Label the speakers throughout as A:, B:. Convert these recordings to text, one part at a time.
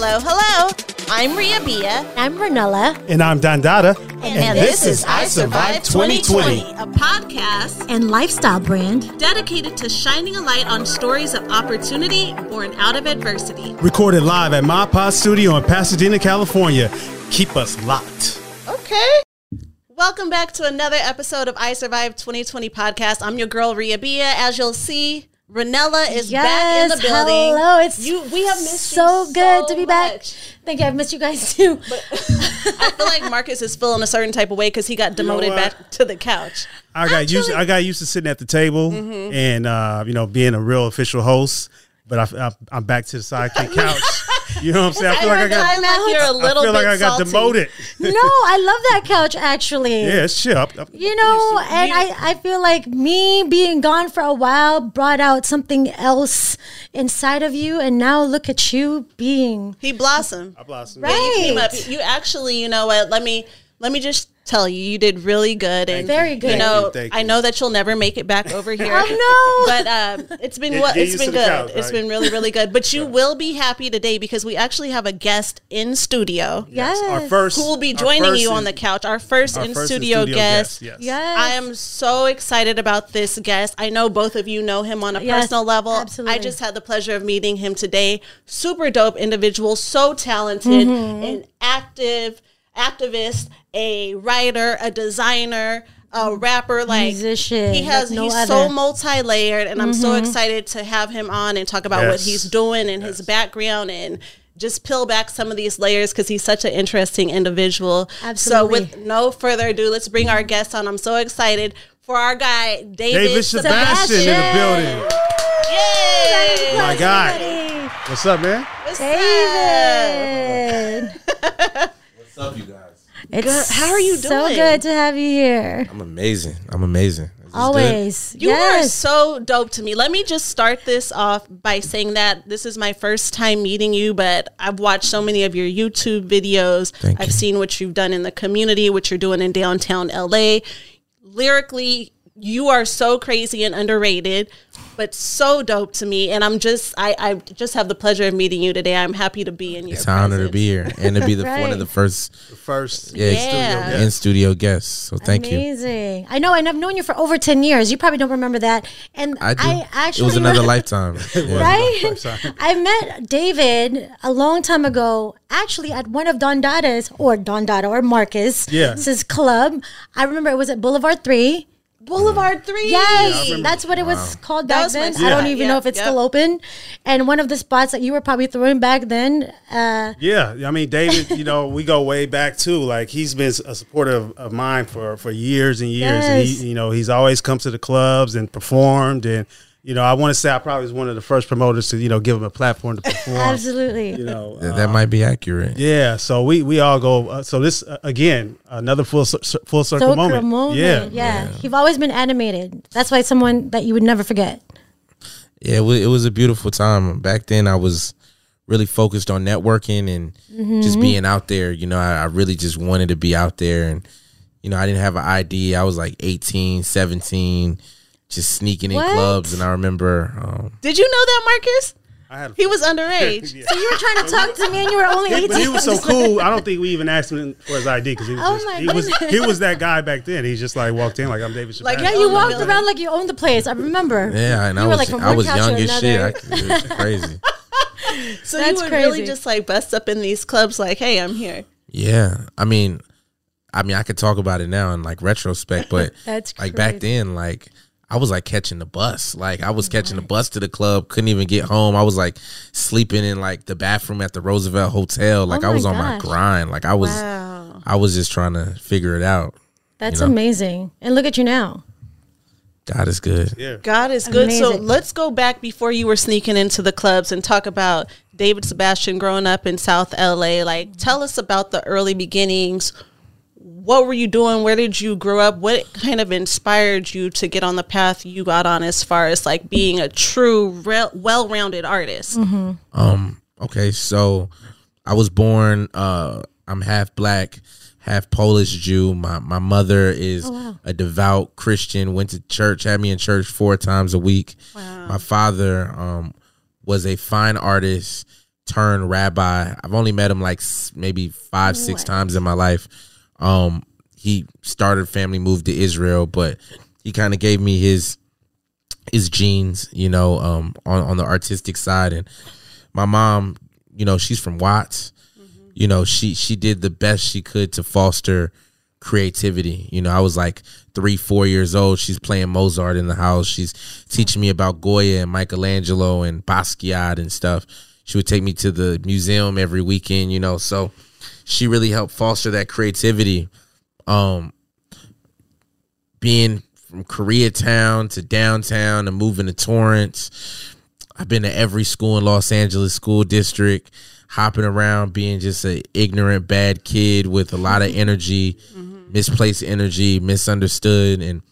A: Hello, hello. I'm Ria Bia.
B: I'm Renella.
C: And I'm Don Dada.
A: And, this, is I Survived 2020, a podcast
B: And lifestyle brand.
A: dedicated to shining a light on stories of opportunity born out of adversity.
C: Recorded live at My Pod Studio in Pasadena, California. Keep us locked.
A: Okay. Welcome back to another episode of I Survived 2020 podcast. I'm your girl Ria Bia. As you'll see, Renella is back in the building.
B: Hello. It's
A: you. We have missed
B: so
A: you
B: good
A: so good
B: to be back. Thank you. I've missed you guys too.
A: I feel like Marcus is feeling a certain type of way because he got demoted
C: what?
A: back to the couch.
C: I got used. I got used to sitting at the table and uh, you know being a real official host. But I, I, I'm back to the sidekick couch. You know what I'm saying? I feel like I got.
A: I'm out here a
C: I
A: little
C: feel
A: bit
C: like I got
A: salty.
C: demoted.
B: no, I love that couch actually.
C: Yeah, it's chill. I'm- I'm-
B: You know,
C: used
B: and I, I feel like me being gone for a while brought out something else inside of you, and now look at you being
A: He blossomed.
C: I blossomed.
B: Right.
A: You came up. You actually, you know what? Let me let me just tell you, you did really good, and
B: Very good.
A: You know,
C: you,
A: I know that you'll never make it back over here.
B: Oh, no.
A: But um, it's been
C: Get-
A: what it's been good.
C: couch,
A: It's
C: right?
A: been really really good. But you will be happy today because we actually have a guest in studio
B: yes,
C: Our first.
A: who will be joining you on the couch. Our first
C: our
A: in
C: first
A: studio guest.
C: Yes.
B: Yes.
A: I am so excited about this guest. I know both of you know him on a
B: Yes,
A: personal level.
B: absolutely.
A: I just had the pleasure of meeting him today. Super dope individual, so talented,
B: Mm-hmm.
A: an active activist, a writer, a designer, a rapper, like
B: Musician,
A: He has
B: no
A: he's
B: other.
A: so multi-layered and I'm so
B: Mm-hmm.
A: excited to have him on and talk about what he's doing and his background and just peel back some of these layers because he's such an interesting individual.
B: Absolutely.
A: So with no further ado, let's bring our guest on. I'm so excited for our guy, David,
C: David Sebastian in the
B: Sebastian.
C: building.
A: Yay!
C: My God.
B: Buddy.
C: What's up, man?
A: What's up?
B: David.
D: What's up, you guys?
B: It's
A: How are you doing?
B: So good to have you here.
D: I'm amazing. I'm amazing. This good.
B: Always.
A: You
B: yes.
A: are so dope to me. Let me just start this off by saying that this is my first time meeting you, but I've watched so many of your YouTube videos.
D: Thank
A: I've
D: you.
A: seen what you've done in the community, what you're doing in downtown LA. Lyrically, you are so crazy and underrated, but so dope to me. And I'm just, I, I just have the pleasure of meeting you today. I'm happy to be in your
D: It's an honor to be here and to be the one of the first
C: First.
D: yeah,
A: Yeah.
D: in studio guests. So thank you.
B: Amazing. I know, and I've known you for over 10 years. You probably don't remember that. And
D: I do.
B: actually
D: it was another lifetime. Yeah.
B: Right? I met David a long time ago, actually at one of Don Dada's or Don Dada or Marcus.
C: Yeah.
B: This club. I remember it was at Boulevard 3.
A: Boulevard 3.
B: Yes, that's what it was called back
A: was
B: then.
A: spot.
B: I don't even
A: Yeah,
B: know if it's
A: yep.
B: still open. And one of the spots that you were probably throwing back then, uh,
C: Yeah, I mean, David. You know, we go way back too. Like he's been a supporter of, of mine for for years and years, and he, you know, he's always come to the clubs and performed. And you know, I want to say I probably was one of the first promoters to you know give him a platform to perform.
B: absolutely.
C: You know,
D: That,
C: uh,
D: that might be accurate.
C: yeah. So we we all go. Uh, so this uh, again another full full circle
B: So
C: moment.
B: moment.
C: Yeah,
B: yeah. You've always been animated. That's why someone that you would never forget.
D: Yeah, it was, it was a beautiful time. Back then, I was really focused on networking and
B: Mm-hmm.
D: just being out there. You know, I, I really just wanted to be out there. And, you know, I didn't have an ID. I was like 18, 17, just sneaking in clubs. And I remember, um,
A: Did you know that, Marcus?
C: I had.
A: He was underage.
C: Yeah.
B: So you were trying to talk to me and you were only 18.
C: But he was so cool. I don't think we even asked him for his ID because he was
B: Oh
C: just,
B: my
C: he was he was that guy back then. He just like walked in like I'm David.
A: Like,
B: Yeah, you
A: Oh,
B: walked
A: really?
B: around like you owned the place. I remember.
D: yeah, and
B: You
D: I was,
B: like
D: I was young as shit. I, it was crazy.
A: So
B: That's
A: you would really just like bust up in these clubs, like, "Hey, I'm here."
D: Yeah, I mean, I mean, I could talk about it now in like retrospect, but
B: That's
D: like back then, like I was like catching the bus. Like I was catching the bus to the club, couldn't even get home. I was like sleeping in like the bathroom at the Roosevelt Hotel. Like
B: Oh
D: I
B: my
D: was on my grind. Like I was,
A: Wow.
D: I was just trying to figure it out.
B: That's
D: you know?
B: amazing. And look at you now.
D: God is good.
C: yeah.
A: God is good. So let's go back before you were sneaking into the clubs and talk about David Sebastian growing up in South LA. Like, tell us about the early beginnings. What were you doing? Where did you grow up? What kind of inspired you to get on the path you got on as far as like being a true, re- well-rounded artist?
D: Um. Okay. So I was born. Uh. I'm half black, half Polish Jew. My my mother is
B: Oh, wow.
D: a devout Christian. Went to church. Had me in church four times a week.
A: Wow.
D: My father um was a fine artist. turned rabbi. I've only met him like maybe five, six times in my life. Um, he started family, moved to Israel, but he kind of gave me his his genes, you know, um, on on the artistic side. And my mom, you know, she's from Watts. You know, she she did the best she could to foster creativity. You know, I was like three, four years old. She's playing Mozart in the house. She's teaching me about Goya and Michelangelo and Basquiat and stuff. She would take me to the museum every weekend, you know. So she really helped foster that creativity. Um being from Koreatown to downtown and moving to Torrance. I've been to every school in Los Angeles school district, hopping around, being just an ignorant, bad kid with a lot of energy, misplaced energy, misunderstood. And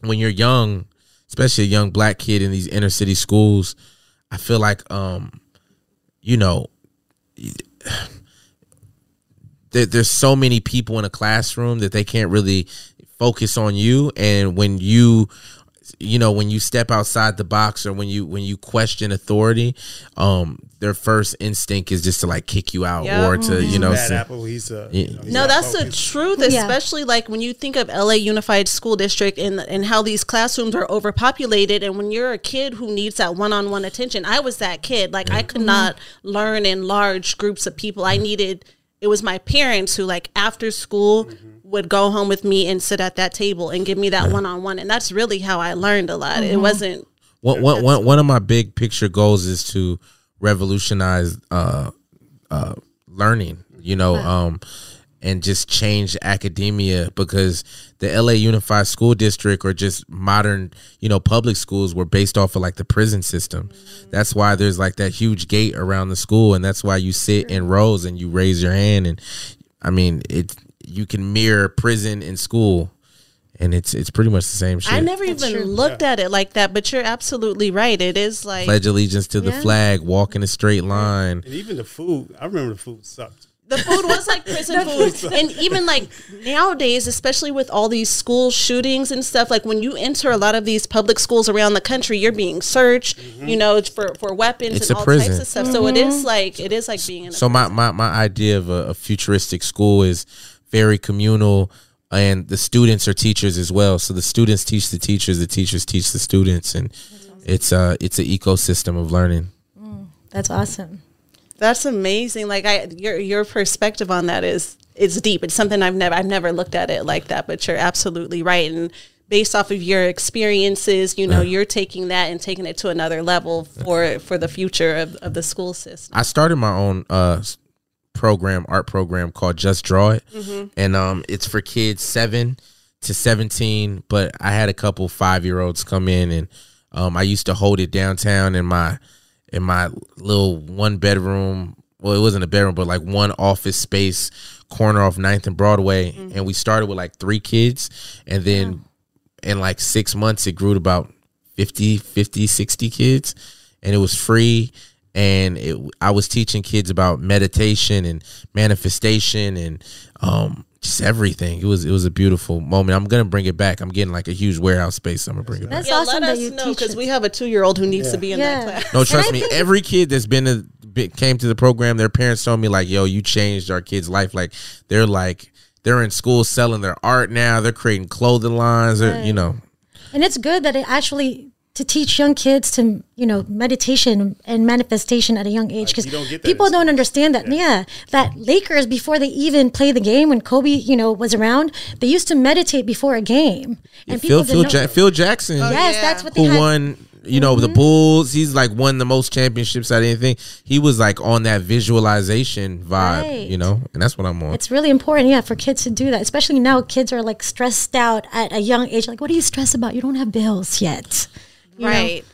D: when you're young, especially a young black kid in these inner city schools, I feel like, um, you know, there, there's so many people in a classroom that they can't really focus on you and when you you know when you step outside the box or when you when you question authority um their first instinct is just to like kick you out
A: Yeah.
D: or to you know
C: Bad
D: say-
C: apple. He's uh,
D: Yeah.
C: you know, he's
A: No,
C: not
A: that's the
C: focused.
A: truth,
B: Yeah.
A: especially like when you think of LA Unified School District and and how these classrooms are overpopulated and when you're a kid who needs that one-on-one attention. I was that kid. Like I could not learn in large groups of people. I needed it was my parents who like after school would go home with me and sit at that table and give me that one-on-one and that's really how I learned a lot. It wasn't
D: one, one, one, one of my big picture goals is to revolutionize uh, uh, learning, you know, um, and just change academia because the LA Unified School District or just modern, you know, public schools were based off of like the prison system. That's why there's like that huge gate around the school, and that's why you sit in rows and you raise your hand. And I mean, it you can mirror prison in school. And it's it's pretty much the same shit.
A: I never even
B: true.
A: looked at it like that, but you're absolutely right. It is like
D: pledge allegiance to the flag, walk in a straight line.
C: And even the food, I remember the food sucked.
A: The food was like prison food and even like nowadays especially with all these school shootings and stuff like when you enter a lot of these public schools around the country you're being searched you know for for weapons
D: It's
A: and all
D: prison.
A: types of stuff so it is like it is like being in a
D: So my, my, my idea of a, a futuristic school is very communal and the students are teachers as well. So the students teach the teachers, the teachers teach the students and it's uh it's an ecosystem of learning.
B: That's awesome.
A: That's amazing. Like i your your perspective on that is it's deep. It's something i've never i've never looked at it like that but you're absolutely right. And based off of your experiences you know you're taking that and taking it to another level for for the future of, of the school system.
D: I started my own uh program, art program called Just Draw It. And um it's for kids 7 to 17, but I had a couple 5-year-olds come in and um I used to hold it downtown in my in my little one bedroom. Well it wasn't a bedroom but like one office space corner off 9th and broadway. And we started with like three kids. And then in like six months it grew to about 50 50 60 kids. And it was free. And it, i was teaching kids about meditation and manifestation and um just everything. It was it was a beautiful moment. I'm gonna bring it back. I'm getting like a huge warehouse space i'm gonna bring it back.
B: That's
A: yeah
B: awesome
A: let
B: that
A: us
B: you
A: know because we have a two-year-old who needs to be in
B: Yeah.
A: that class.
D: No trust me every kid that's been to be- came to the program their parents told me like yo you changed our kid's life. Like they're like they're in school selling their art now. They're creating clothing lines. Or you know.
B: And it's good that it actually to teach young kids to you know meditation and manifestation at a young age because
C: you don't get that
B: people don't understand that. Yeah. that Lakers before they even play the game when Kobe you know was around, they used to meditate before a game, and
D: Phil,
B: didn't
D: Phil, ja- Phil Jackson
B: Yes, oh,
A: yeah.
B: that's what they
D: who
B: had.
D: won you know the mm-hmm. bulls he's like won the most championships out of anything he was like on that visualization vibe
B: Right.
D: you know and that's what i'm on
B: It's really important, yeah, for kids to do that. Especially now, kids are like stressed out at a young age. Like, what are you stressed about? You don't have bills yet. You know?
A: right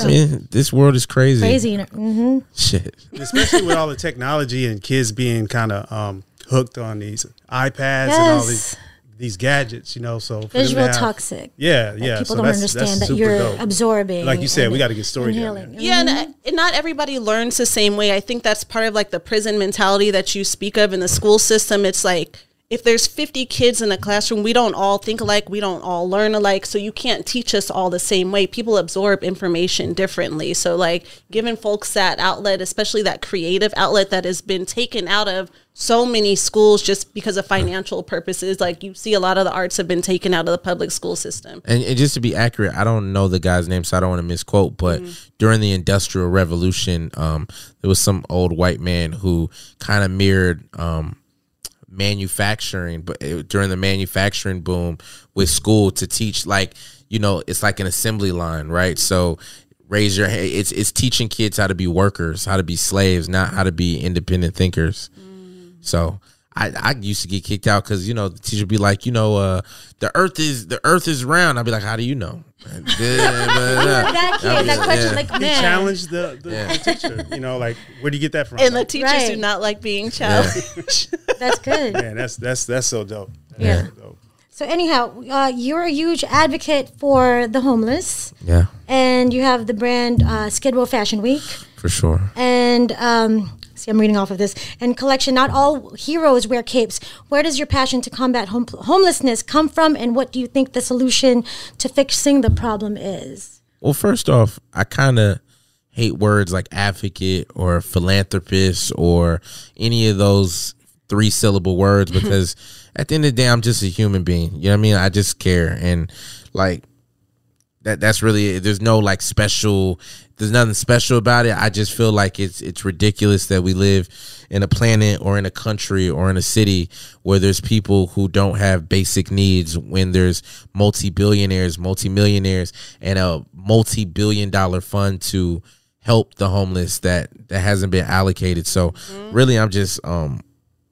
D: I mean, this world is crazy
B: Crazy. hmm
D: shit
C: especially with all the technology and kids being kind of um, hooked on these iPads and all these these gadgets, you know. So for them to
B: Visual
C: have-
B: toxic.
C: Yeah, yeah.
B: people
C: so
B: don't
C: that's, that's
B: understand that you're
C: dope.
B: absorbing.
C: Like you said, we got to get story down
B: inhaling.
C: there.
A: Yeah, and, uh, and not everybody learns the same way. I think that's part of like the prison mentality that you speak of in the school system. It's like if there's 50 kids in a classroom, we don't all think alike, we don't all learn alike, so you can't teach us all the same way. People absorb information differently. So like giving folks that outlet, especially that creative outlet that has been taken out of so many schools just because of financial purposes. Like you see a lot of the arts have been taken out of the public school system.
D: And, and just to be accurate, I don't know the guy's name, so I don't want to misquote. But during the Industrial Revolution, um, there was some old white man who kind of mirrored um, manufacturing, but it, during the manufacturing boom with school to teach, like you know, it's like an assembly line, right? So raise your hand. It's it's teaching kids how to be workers, how to be slaves, not how to be independent thinkers. Mm. So I, I used to get kicked out because you know the teacher would be like, you know, uh, the earth is the earth is round. I'd be like, how do you know?
B: that kid, that question,
D: Yeah.
B: like
C: He challenged the, the,
D: Yeah.
C: the teacher. You know, like where do you get that from?
A: And the teachers do not like being challenged.
B: that's good.
C: Man, that's that's that's so dope. That's
B: Yeah.
C: so dope.
B: So anyhow, uh, you're a huge advocate for the homeless,
D: Yeah,
B: and you have the brand uh, Skid Row Fashion Week,
D: for sure.
B: and um, see, I'm reading off of this and collection. Not all heroes wear capes. Where does your passion to combat hom- homelessness come from, and what do you think the solution to fixing the problem is?
D: Well, first off, I kind of hate words like advocate or philanthropist or any of those three syllable words because at the end of the day, I'm just a human being. You know what I mean? I just care. And like, that that's really it. there's no like special there's nothing special about it. I just feel like it's it's ridiculous that we live in a planet or in a country or in a city where there's people who don't have basic needs when there's multi-billionaires, multi-millionaires and a multi-billion dollar fund to help the homeless that that hasn't been allocated. So really I'm just um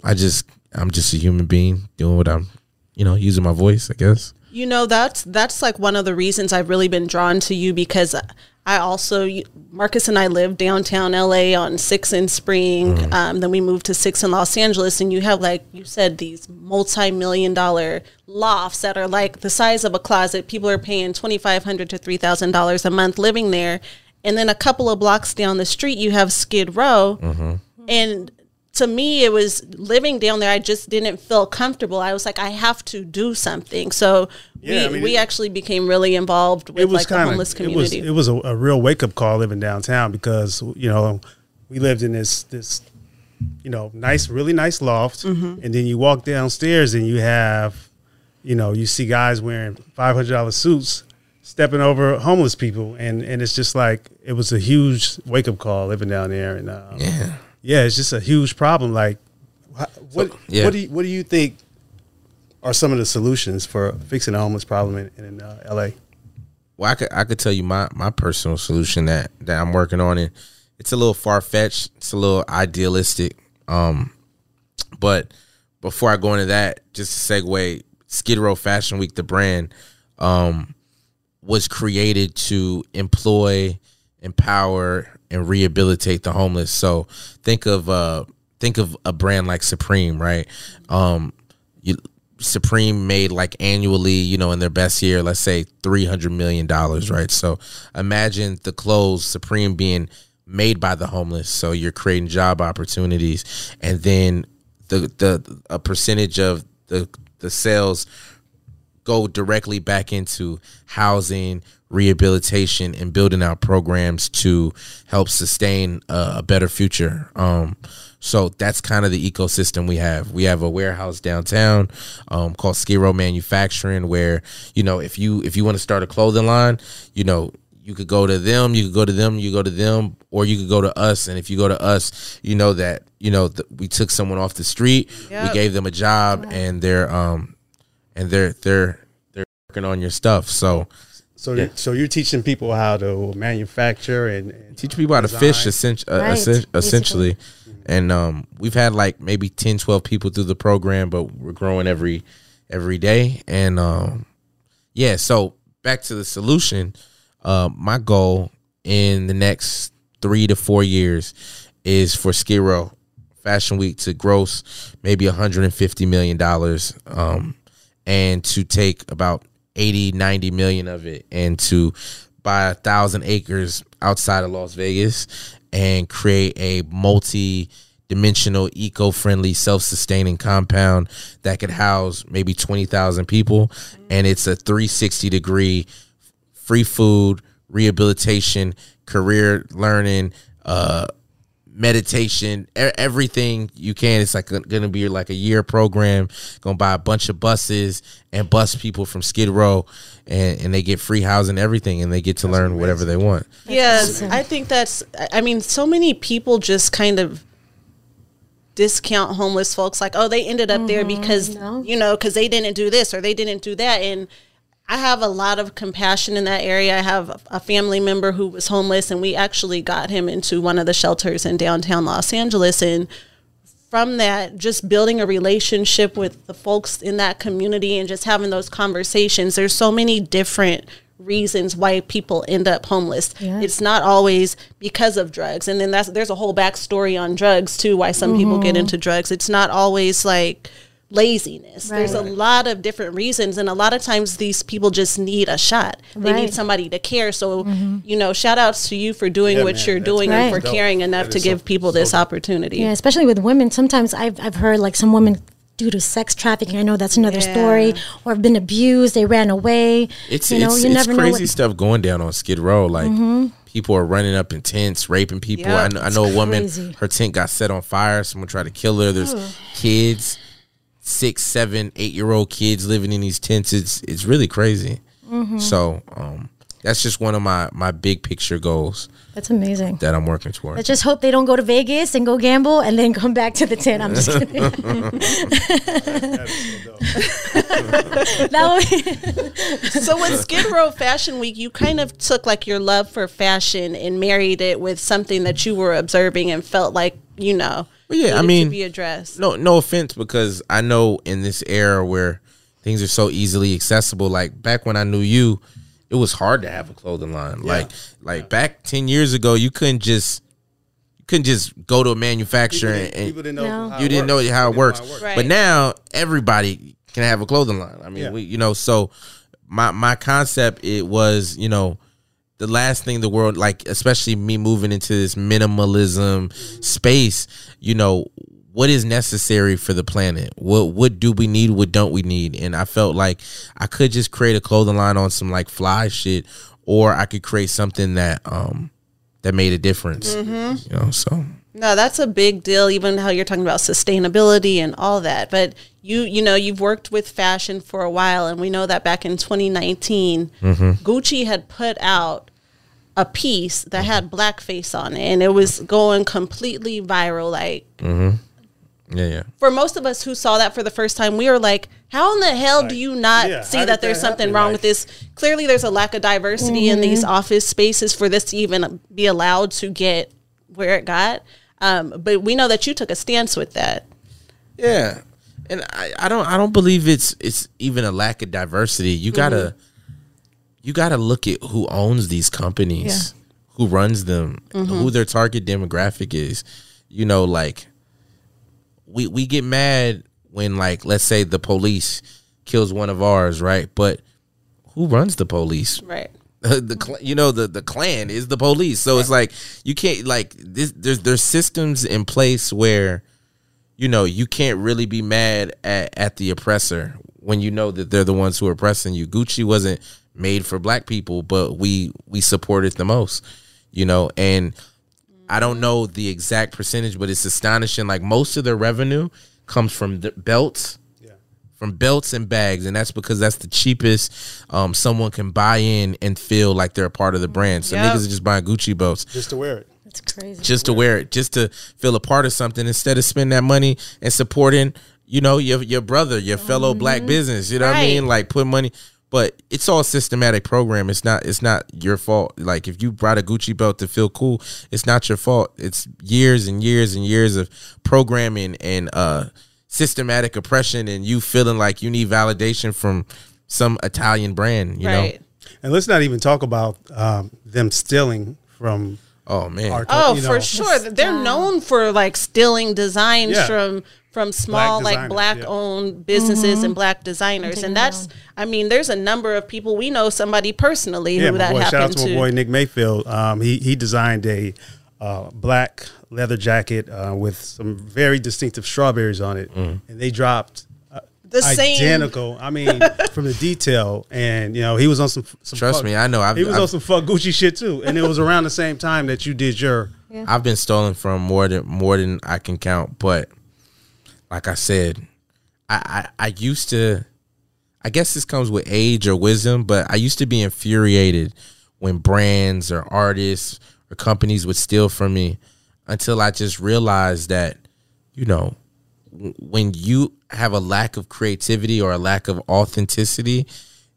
D: I just I'm just a human being doing what I'm you know, using my voice, I guess.
A: You know, that's that's like one of the reasons I've really been drawn to you because I also Marcus and I live downtown LA on Six in Spring. Um, then we moved to Six in Los Angeles, and you have like you said these multi-million dollar lofts that are like the size of a closet. People are paying twenty five hundred to three thousand dollars a month living there, and then a couple of blocks down the street you have Skid Row, and to me it was living down there i just didn't feel comfortable. I was like i have to do something. So
C: Yeah,
A: we,
C: I mean,
A: we
C: it-
A: actually became really involved with
C: it was
A: like the
C: kind
A: homeless
C: of it was it was a, a real wake up call living downtown because you know we lived in this this you know nice really nice loft.
A: Mm-hmm.
C: and then you walk downstairs and you have you know you see guys wearing five hundred dollar suits stepping over homeless people. And and it's just like it was a huge wake up call living down there. And um,
D: Yeah.
C: Yeah it's just a huge problem like wha- what
D: yeah.
C: what do you, what do you think are some of the solutions for fixing the homeless problem in, in uh, LA?
D: Well, I could I could tell you my my personal solution that that I'm working on, and it's a little far fetched. It's a little idealistic. Um, but before I go into that, just to segue, Skid Row Fashion Week, the brand, um, was created to employ, empower, and rehabilitate the homeless. So think of uh think of a brand like Supreme, right? Um, you Supreme made like annually, you know, in their best year, let's say three hundred million dollars, right? So imagine the clothes Supreme being made by the homeless. So you're creating job opportunities, and then the the a percentage of the the sales go directly back into housing, rehabilitation, and building out programs to help sustain a, a better future. Um, so that's kind of the ecosystem we have. We have a warehouse downtown um, called Skid Row Manufacturing, where you know if you if you want to start a clothing line, you know you could go to them, you could go to them, you go to them, or you could go to us. And if you go to us, you know that you know th- we took someone off the street, we gave them a job, and they're um and they're they're they're working on your stuff. So
C: So,
D: Yeah.
C: so you're teaching people how to manufacture and, and
D: teach people how to fish essen- uh,
B: Right,
D: essen-
B: basically.
D: essentially. And um, we've had like maybe 10, 12 people through the program, but we're growing every every day. And um, yeah, so back to the solution. Uh, my goal in the next three to four years is for Skid Row Fashion Week to gross maybe 150 million dollars, um, and to take about 80, 90 million of it, and to buy a thousand acres outside of Las Vegas and create a multi dimensional, eco-friendly, self-sustaining compound that could house maybe 20,000 people. And it's a 360 degree free food, rehabilitation, career learning, uh meditation, everything you can. It's like going to be like a year program. Going to buy a bunch of buses and bus people from Skid Row, and, and they get free housing, everything, and they get to learn whatever they want.
A: Yes, I think that's. I mean, so many people just kind of discount homeless folks, like, oh, they ended up there because
B: No.
A: you know, because they didn't do this or they didn't do that, and. I have a lot of compassion in that area. I have a family member who was homeless, and we actually got him into one of the shelters in downtown Los Angeles. And from that, just building a relationship with the folks in that community and just having those conversations. There's so many different reasons why people end up homeless.
B: Yeah.
A: It's not always because of drugs, and then that's there's a whole backstory on drugs too. Why some people get mm-hmm. into drugs. It's not always like laziness. There's a lot of different reasons, and a lot of times these people just need a shot. They need somebody to care. So you know, shout outs to you for doing
C: Yeah,
A: what
C: man,
A: you're
C: that's
A: doing and for caring enough
C: That
A: to
C: is so-
A: give people
C: so
A: this
C: dope.
A: opportunity.
B: Yeah, especially with women. Sometimes I've I've heard like some women due to sex trafficking. I know that's another
A: Yeah.
B: story, or have been abused. They ran away.
D: It's
B: you know,
D: it's,
B: you
D: it's
B: never know
D: crazy
B: what. Mm-hmm.
D: stuff going down on Skid Row. Like people are running up in tents, raping people.
A: Yeah,
D: I, know, I know a woman,
B: crazy.
D: her tent got set on fire. Someone tried to kill her. There's kids, six, seven, eight year old kids living in these tents. It's it's really crazy.
B: Mm-hmm.
D: So um, that's just one of my my big picture goals
B: That's amazing.
D: that I'm working towards.
B: Let's just hope they don't go to Vegas and go gamble and then come back to the tent. I'm just kidding. that
A: so with Skid Row Fashion Week, you kind of took like your love for fashion and married it with something that you were observing and felt like you know.
D: Well, yeah, I mean,
A: to be addressed.
D: No, no offense, because I know in this era where things are so easily accessible, like back when I knew you, it was hard to have a clothing line. Like, like back ten years ago, you couldn't just you couldn't just go to a manufacturer and, and
C: People didn't know
B: No.
C: how
D: you didn't know
C: works.
D: how it works.
C: didn't know
A: Right.
D: But now everybody can have a clothing line. I mean,
C: Yeah.
D: we, you know, so my my concept it was, you know, the last thing the world like, especially me moving into this minimalism space, you know, what is necessary for the planet? What what do we need? What don't we need? And I felt like I could just create a clothing line on some like fly shit, or I could create something that um that made a difference.
A: Mm-hmm.
D: You know, so
A: No, that's a big deal. Even how you're talking about sustainability and all that. But you, you know, you've worked with fashion for a while, and we know that back in 2019,
D: Mm-hmm.
A: Gucci had put out a piece that had blackface on it, and it was going completely viral. Like mm-hmm.
D: yeah, yeah.
A: for most of us who saw that for the first time, we were like, "How in the hell do you not
C: yeah,
A: see that there's
C: that
A: something
C: happen?
A: wrong
C: Like-
A: with this?" Clearly, there's a lack of diversity in these mm-hmm. office spaces for this to even be allowed to get where it got. Um, but we know that you took a stance with that.
D: Yeah, and I, I don't I don't believe it's it's even a lack of diversity. You gotta mm-hmm. You gotta look at who owns these companies, who runs them, who mm-hmm. their target demographic is. You know, like we we get mad when like let's say the police kills one of ours, right? But who runs the police?
A: Right.
D: the you know the the Klan is the police so it's like you can't like this there's there's systems in place where you know you can't really be mad at, at the oppressor when you know that they're the ones who are oppressing you gucci wasn't made for black people but we we support it the most you know and i don't know the exact percentage but it's astonishing like most of their revenue comes from the belts
C: Yeah.
D: from belts and bags, and that's because that's the cheapest um, someone can buy in and feel like they're a part of the brand. So
A: Yep.
D: niggas are just buying Gucci belts
C: Just to wear it.
B: that's crazy.
D: just to wear it, just to feel a part of something instead of spending that money and supporting, you know, your your brother, your fellow black business. You know what I mean? Like put money. But it's all systematic program. It's not. It's not your fault. Like if you brought a Gucci belt to feel cool, it's not your fault. It's years and years and years of programming and uh systematic oppression, and you feeling like you need validation from some Italian brand. You
A: right.
D: know?
C: And let's not even talk about um, them stealing from
D: Oh man.
C: our.
A: Oh,
C: you know,
A: for sure. They're known for like stealing designs
C: Yeah.
A: from from small like black
C: yeah.
A: owned businesses and black designers. And that's. I mean, there's a number of people we know somebody personally
C: Yeah,
A: who
C: my
A: that
C: boy, shout out
A: happened
C: to my boy Nick Mayfield. Um, he he designed a uh, black leather jacket uh, with some very distinctive strawberries on it,
D: Mm.
C: and they dropped.
A: The same-
C: identical. I mean, from the detail, and you know, he was on some. some
D: Trust
C: fuck-
D: me, I know. I've,
C: he was
D: I've,
C: on some fuck Gucci shit too, and it was around the same time that you did your.
D: I've been stolen from more than more than I can count. But like I said, I, I I used to. I guess this comes with age or wisdom, but I used to be infuriated when brands or artists or companies would steal from me until I just realized that, you know, w- when you have a lack of creativity or a lack of authenticity,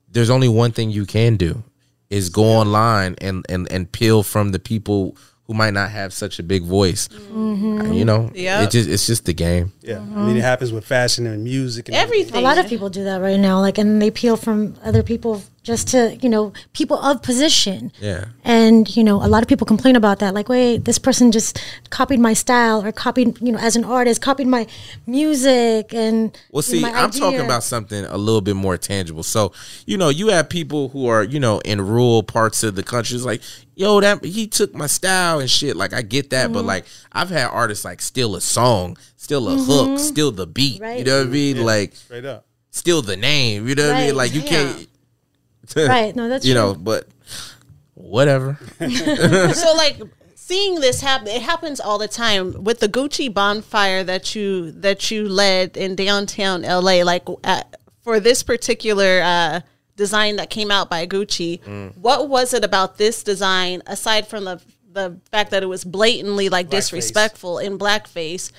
D: there's only one thing you can do is go online and, and, and peel from the people who might not have such a big voice. Mm-hmm. You know,
A: Yep.
D: it just it's just the game.
C: Yeah, I mean, it happens with fashion and music and
A: Everything.
B: A lot of people do that right now, like, and they peel from other people just to, you know, people of position.
D: Yeah.
B: And, you know, a lot of people complain about that. Like, wait, this person just copied my style or copied, you know, as an artist, copied my music and.
D: Well,
B: you know,
D: see,
B: my
D: I'm talking about something a little bit more tangible. So, you know, you have people who are, you know, in rural parts of the country. It's like, yo, that he took my style and shit. Like, I get that,
B: Mm-hmm.
D: but like, I've had artists like steal a song, steal a hook, steal the beat. You know what I mean? Like,
C: straight up.
D: steal the name. You know what I mean? Like, you can't.
B: Right. No, that's
D: you
B: true.
D: know, but whatever.
A: so like seeing this happen it happens all the time with the gucci bonfire that you that you led in downtown la like at, for this particular uh design that came out by gucci
D: Mm.
A: what was it about this design aside from the the fact that it was blatantly like disrespectful in blackface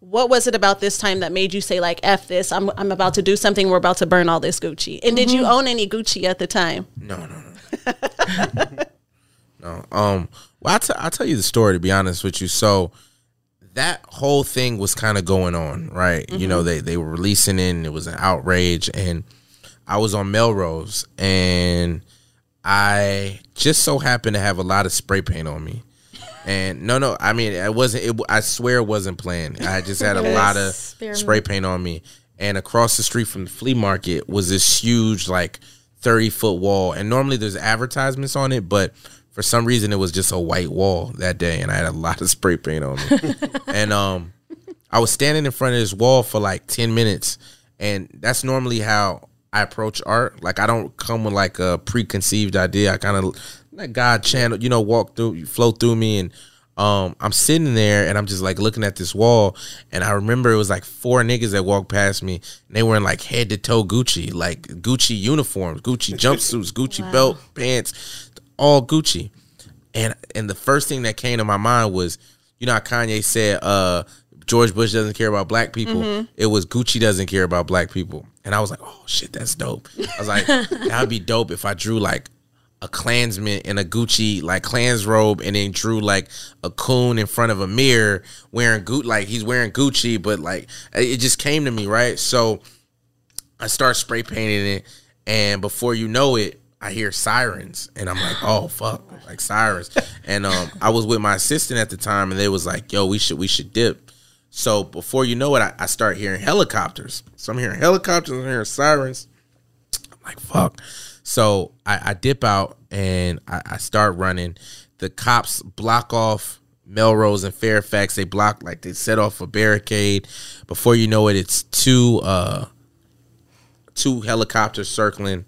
A: what was it about this time that made you say like f this i'm, I'm about to do something we're about to burn all this gucci and did you own any gucci at the time
D: No, no, no. no. Um. Well, I t- I'll tell you the story. To be honest with you, so that whole thing was kind of going on, right? You know, they they were releasing it, and it was an outrage, and I was on Melrose, and I just so happened to have a lot of spray paint on me. And no, no, I mean, it wasn't. It, I swear, it wasn't planned. I just had a lot of spray paint on me. And across the street from the flea market was this huge, like thirty foot wall. And normally there's advertisements on it, but for some reason it was just a white wall that day, and I had a lot of spray paint on me. and um, I was standing in front of this wall for like ten minutes, and that's normally how I approach art. Like I don't come with like a preconceived idea. I kind of let God channel, you know, walk through, flow through me, and um, I'm sitting there and I'm just like looking at this wall, and I remember it was like four niggas that walked past me, and they were in like head to toe Gucci, like Gucci uniforms, Gucci jumpsuits, Gucci belt, pants, all Gucci, and and the first thing that came to my mind was, you know, how Kanye said, uh. George Bush doesn't care about black people. It was Gucci doesn't care about black people. And I was like, oh shit, that's dope. I was like, that'd be dope if I drew like a Klansman in a Gucci like Klans robe and then drew like a coon in front of a mirror wearing Gucci like he's wearing Gucci, but like it just came to me, right? So I start spray painting it, and before you know it, I hear sirens, and I'm like, "Oh fuck!" Like sirens, and um, I was with my assistant at the time, and they was like, "Yo, we should we should dip." So before you know it, I, I start hearing helicopters. So I'm hearing helicopters, I'm hearing sirens. I'm like, "Fuck!" So I, I dip out and I, I start running. The cops block off Melrose and Fairfax. They block like they set off a barricade. Before you know it, it's two uh two helicopters circling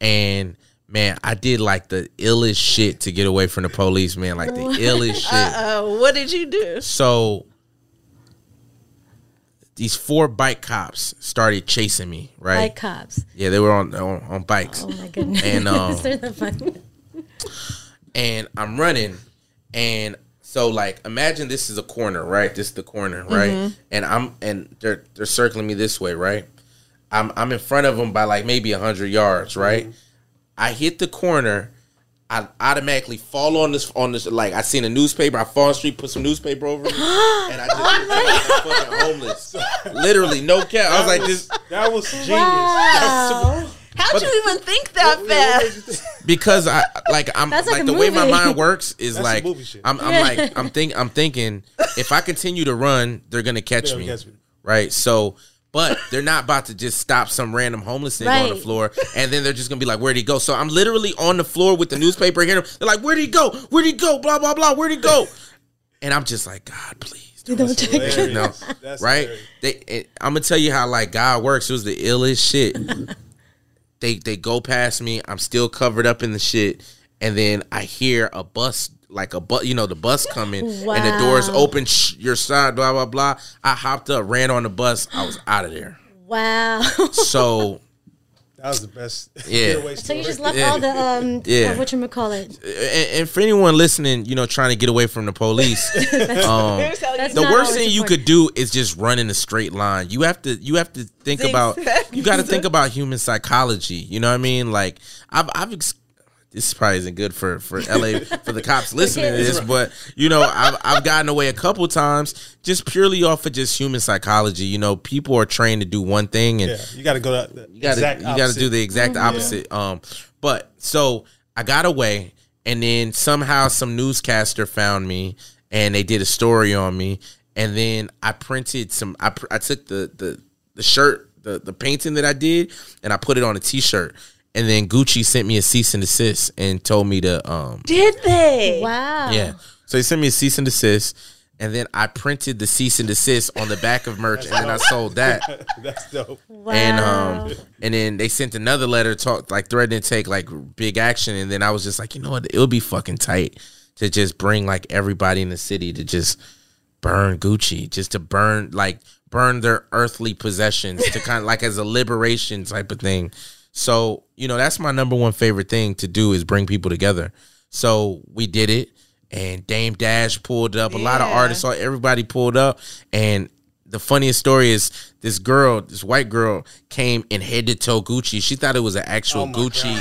D: and man i did like the illest shit to get away from the police man like the illest shit
A: uh, what did you do
D: so these four bike cops started chasing me right
B: bike cops.
D: yeah they were on on, on bikes
B: Oh my goodness.
D: And, um,
B: They're the fun.
D: and I'm running, and so like imagine this is a corner, right? This is the corner, right? And I'm and they're they're circling me this way, right? I'm I'm in front of them by like maybe hundred yards, right? I hit the corner. I automatically fall on this on this like I seen a newspaper. I fall on the street, put some newspaper over me, and I just like fucking homeless. Literally, no cap. I was like, this
C: That was genius.
B: Wow.
A: how'd you even think that fast
D: because I like I'm
B: That's
D: like,
B: like a
D: the way my mind works is
C: That's
D: like
C: some movie shit.
D: I'm, I'm like I'm think I'm thinking if I continue to run, they're gonna catch
C: They'll
D: me,
C: catch me.
D: right? So, but they're not about to just stop some random homeless nigga on the floor and then they're just gonna be like, "Where'd he go?" So I'm literally on the floor with the newspaper here. They're like, "Where'd he go? Where'd he go?" Blah blah blah. Where'd he go? and I'm just like, God, please.
B: Do the
C: Hilarious.
D: No,
C: That's
D: right? They, it, I'm gonna tell you how like God works. It was the illest shit. they they go past me. I'm still covered up in the shit, and then I hear a bus, like a bus, you know, the bus coming, and the doors open. Shh, your side, blah blah blah. I hopped up, ran on the bus. I was out of there.
B: Wow.
D: So
C: That was the best.
D: Yeah.
C: getaway
B: so you just left
D: Yeah.
B: all the um
D: Yeah.
B: what you call it?
D: and, and for anyone listening, you know, trying to get away from the police, um,
B: That's
D: the worst thing you
B: important.
D: could do is just run in a straight line. You have to you have to think about you got to think about human psychology. You know what I mean? Like I've I've ex- this probably isn't good for for LA for the cops listening to this, but you know I've I've gotten away a couple times just purely off of just human psychology. You know, people are trained to do one thing and
C: Yeah, you got to go to the
D: you gotta
C: exact
D: you gotta do the exact opposite. Um, but so I got away, and then somehow some newscaster found me, and they did a story on me, and then I printed some. I pr- I took the the the shirt, the the painting that I did, and I put it on a T-shirt. And then Gucci sent me a cease and desist and told me to um
A: did they?
B: Wow.
D: yeah. So he sent me a cease and desist, and then I printed the cease and desist on the back of merch, and then I sold that.
C: That's dope.
B: Wow.
D: And um, and then they sent another letter, talk like threatening to take like big action. And then I was just like, you know what, it would be fucking tight to just bring like everybody in the city to just burn Gucci, just to burn like burn their earthly possessions, to kind of like as a liberation type of thing. So you know, that's my number one favorite thing to do is bring people together. So we did it, and Dame Dash pulled up. A lot of artists, everybody pulled up, and the funniest story is this girl, this white girl, came in head to toe Gucci. She thought it was an actual
C: Oh
D: Gucci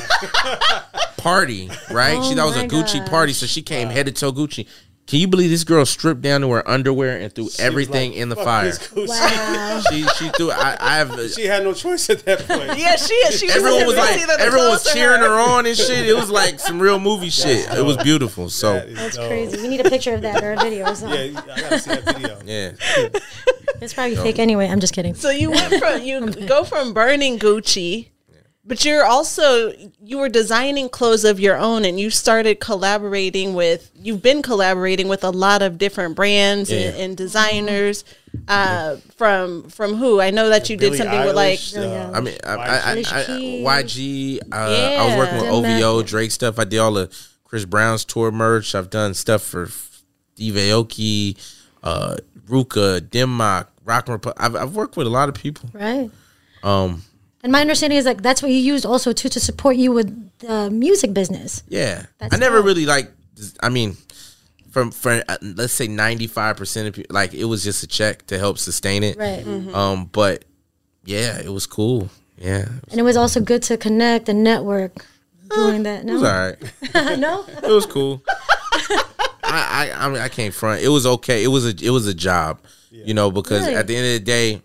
D: party, right?
B: Oh
D: she thought it was a Gucci
B: gosh.
D: party, so she came head to toe Gucci. Can you believe this girl stripped down to her underwear and threw
C: She
D: everything
C: like,
D: in the fire?
B: Wow.
D: She she threw. I, I have.
C: She had no choice at that point.
A: Yeah, she is. She was
D: Everyone was
A: you
D: like,
A: see that the
D: everyone was cheering
A: her.
D: her on and shit. It was like some real movie shit. It was beautiful. So
C: That is
B: That's
C: dope.
B: crazy. We need a picture of that or a video or something.
C: Yeah, I gotta see that video.
D: yeah,
B: It's probably fake anyway. I'm just kidding.
A: So you went from you go from burning Gucci, but you're also you were designing clothes of your own, and you started collaborating with. You've been collaborating with a lot of different brands and,
D: Yeah.
A: and designers. Uh, from from who? I know that you did
C: Billie
A: something with like.
C: Uh.
D: I mean, I, I, I, I, YG. Uh, I was working with OVO, Drake stuff. I did all the Chris Brown's tour merch. I've done stuff for Steve Aoki, uh, Ruka, Denmark, Rock and Repu- I've, I've worked with a lot of people.
B: Right.
D: Um,
B: And my understanding is like that's what you used also too to support you with the music business.
D: yeah,
B: That's
D: I never
B: dope.
D: really like. I mean, from from uh, let's say ninety five percent of people, like it was just a check to help sustain it.
B: Right.
D: Um, but yeah, it was cool. Yeah,
B: And it was also good to connect and network doing that.
D: it was
B: No.
D: all right.
B: no?
D: It was cool. I, I I mean I can't front. It was okay. It was a it was a job, you know, because
B: Really?
D: at the end of the day,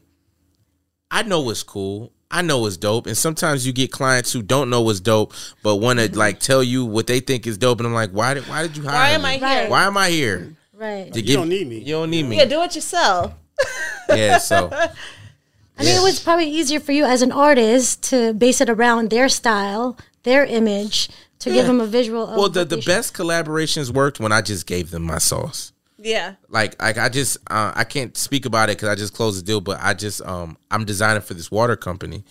D: I know it's cool. I know it's dope, and sometimes you get clients who don't know what's dope, but want to mm-hmm. like tell you what they think is dope, and I'm like, why did why did you hire
A: Why am
D: me?
A: I here?
D: Why am I here?
B: Right.
D: To
C: You don't need me.
D: You don't need me.
A: Yeah, do it yourself.
D: Yeah, so
B: I mean, it was probably easier for you as an artist to base it around their style, their image, to give them a visual. Of
D: well, the
B: what
D: the
B: they should-
D: best collaborations worked when I just gave them my sauce.
A: Yeah.
D: like like I just uh, I can't speak about it because I just closed the deal, but I just um I'm designing for this water company,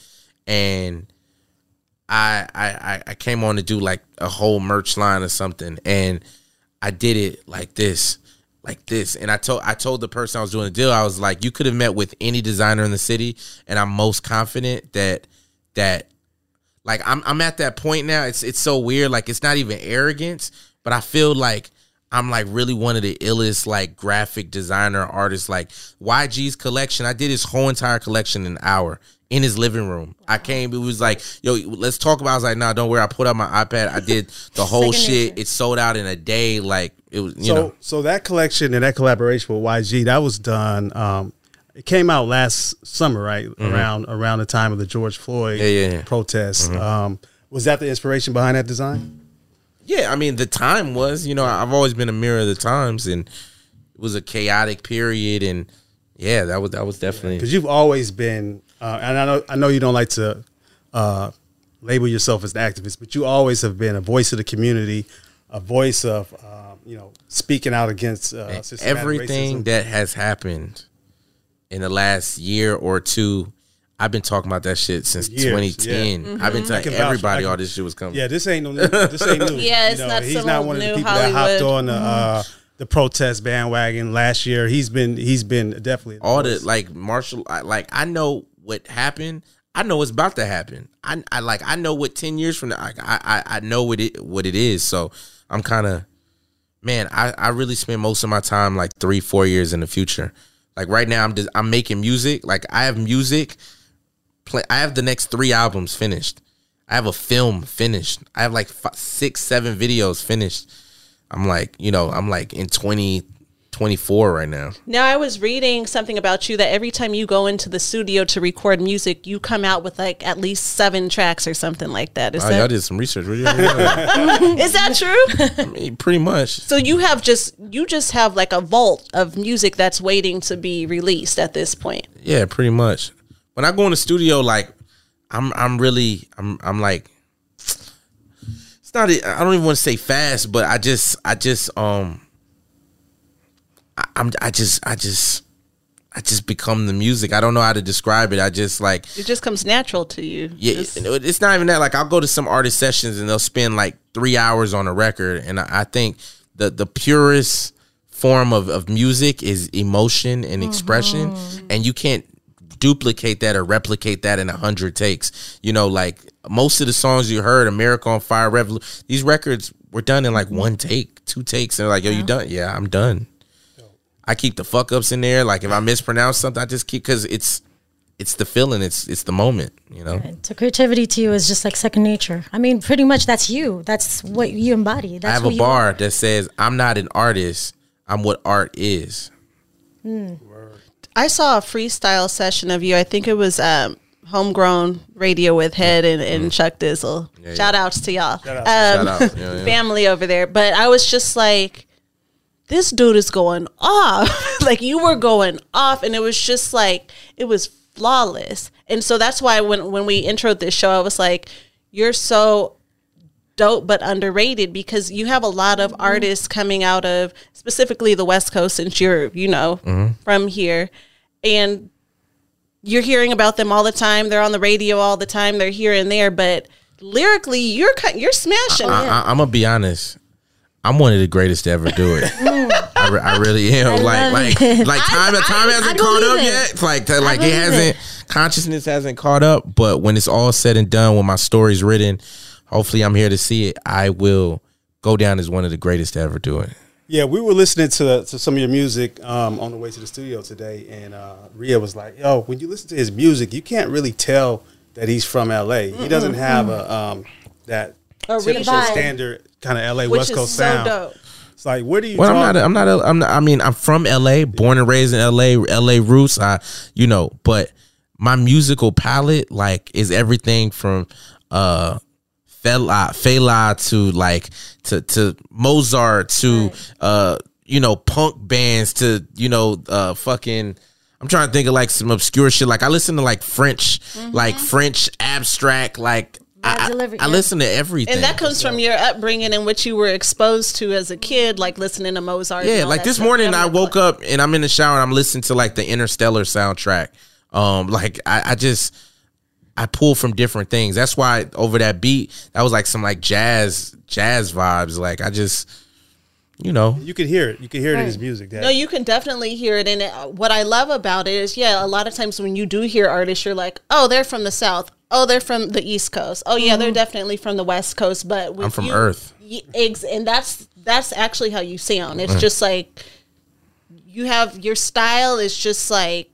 D: and I I I- came on to do like a whole merch line or something, and I did it like this, like this, and I told I told the person I was doing the deal, I was like, you could have met with any designer in the city, and I'm most confident that that like I'm I'm at that point now. It's it's so weird. Like it's not even arrogance, but I feel like I'm like really one of the illest like graphic designer artists. Like YG's collection, I did his whole entire collection in an hour in his living room. I came, it was like, yo, let's talk about. it. I was like, nah, don't worry. I put out my iPad. I did the whole shit.
B: nature.
D: It sold out in a day. Like it was, you
C: so
D: know.
C: so that collection and that collaboration with YG that was done. Um, it came out last summer, right around around the time of the George Floyd
D: Mm-hmm. Yeah, yeah, yeah.
C: protests. Um, was that the inspiration behind that design?
D: Yeah, I mean the time was, you know, I've always been a mirror of the times, and it was a chaotic period, and yeah, that was that was definitely
C: Because you've always been, uh, and I know I know you don't like to uh, label yourself as an activist, but you always have been a voice of the community, a voice of um, you know, speaking out against uh,
D: everything
C: racism.
D: that has happened in the last year or two. I've been talking about that shit since
C: Years,
D: 2010.
A: Mm-hmm.
D: I've been telling
C: can vouch
D: everybody
C: I
D: all this shit was coming.
C: Yeah, this ain't no. New, this ain't new.
A: Yeah, it's
C: You know,
A: not
C: He's
A: some
C: not one of the
A: new
C: people that hopped
A: Hollywood.
C: on the uh, the protest bandwagon last year. He's been he's been definitely
D: all the like Marshall, like I know what happened. I know what's about to happen. I, I like I know what ten years from now. I I, I know what it what it is. So I'm kind of man. I I really spend most of my time like three four years in the future. Like right now, I'm just I'm making music. Like I have music. Play. I have the next three albums finished. I have a film finished. I have like five, six seven videos finished. I'm like you know I'm like in 2024 right now.
A: Now, I was reading something about you that every time you go into the studio to record music, you come out with like at least seven tracks or something like that. Is
D: Oh, y'all did some research. What do y'all know?
A: is that true?
D: I mean, pretty much.
A: so you have just you just have like a vault of music that's waiting to be released at this point.
D: Yeah, pretty much. When I go in the studio, like I'm, I'm really, I'm, I'm like, it's not. I don't even want to say fast, but I just, I just, um, I, I'm, I just, I just, I just become the music. I don't know how to describe it. I just like,
A: It just comes natural to you.
D: yeah,
A: Just-
D: it- it's not even that. Like I'll go to some artist sessions and they'll spend like three hours on a record, and I, I think the the purest form of, of music is emotion and expression, and you can't duplicate that or replicate that in a hundred takes. You know, like most of the songs you heard, America on Fire, Revolu these records were done in like one take, two takes, and they're like, "Yo, you done? Yeah, I'm done." I keep the fuck ups in there. Like if I mispronounce something, I just keep because it's it's the feeling, it's it's the moment. You know.
B: So creativity to you is just like second nature. I mean, pretty much that's you. That's what you embody. That's
D: I have a bar that says, "I'm not an artist. I'm what art is." Hmm.
A: I saw a freestyle session of you. I think it was um, homegrown radio with Head and, and Chuck Dizzle.
D: yeah.
A: Shout outs to y'all.
C: outs to
A: Um,
D: Shout out. Yeah, yeah.
A: family over there. But I was just like, this dude is going off. like you were going off, and it was just like it was flawless. And so that's why when when we introed this show, I was like, you're so dope but underrated because you have a lot of artists coming out of specifically the West Coast since you're, you know, from here. And you're hearing about them all the time. They're on the radio all the time. They're here and there, but lyrically, you're you're smashing.
D: I, I, I'm gonna be honest. I'm one of the greatest to ever do it. Mm. I, re- I really am. like,
B: love
D: like,
B: it.
D: like time,
B: I-
D: time
B: I-
D: hasn't
B: I
D: caught up
B: it.
D: yet. Like, like it hasn't. Consciousness hasn't caught up. But when it's all said and done, when my story's written, hopefully I'm here to see it. I will go down as one of the greatest to ever do it.
C: Yeah, we were listening to to some of your music um, on the way to the studio today, and uh, Ria was like, "Yo, when you listen to his music, you can't really tell that he's from L.A. He doesn't have a um, that
A: A
C: typical
A: vibe.
C: standard kind of L.A.
A: which
C: West
A: is
C: Coast
A: so
C: sound.
A: dope.
C: It's like, where do you?
D: Well, I'm not. I'm not. A, I'm not. I mean, I'm from L.A. Born and raised in L.A. L.A. roots. I, you know, but my musical palette like is everything from uh Fela, Fela to like to to Mozart to uh you know punk bands to you know uh fucking. I'm trying to think of like some obscure shit. Like I listen to like French, like French abstract, like.
B: Bad
D: I, I-
B: delivery,
D: I
B: yeah.
D: listen to everything.
A: And that comes from your upbringing and what you were exposed to as a kid, like listening to Mozart.
D: Yeah, like this
A: stuff.
D: morning I woke up and I'm in the shower and I'm listening to like the Interstellar soundtrack. Um, like I, I just I pull from different things. That's why over that beat, that was like some like jazz jazz vibes. Like I just you know.
C: You can hear it. You can hear it in his music. That
A: No, you can definitely hear it. And it, what I love about it is, yeah, a lot of times when you do hear artists, you're like, oh, they're from the South. Oh, they're from the East Coast. Oh, yeah, they're mm-hmm. definitely from the West Coast. But
D: I'm from
A: you-
D: Earth.
A: y- Ex- and that's that's actually how you sound. It's just like you have your style is just like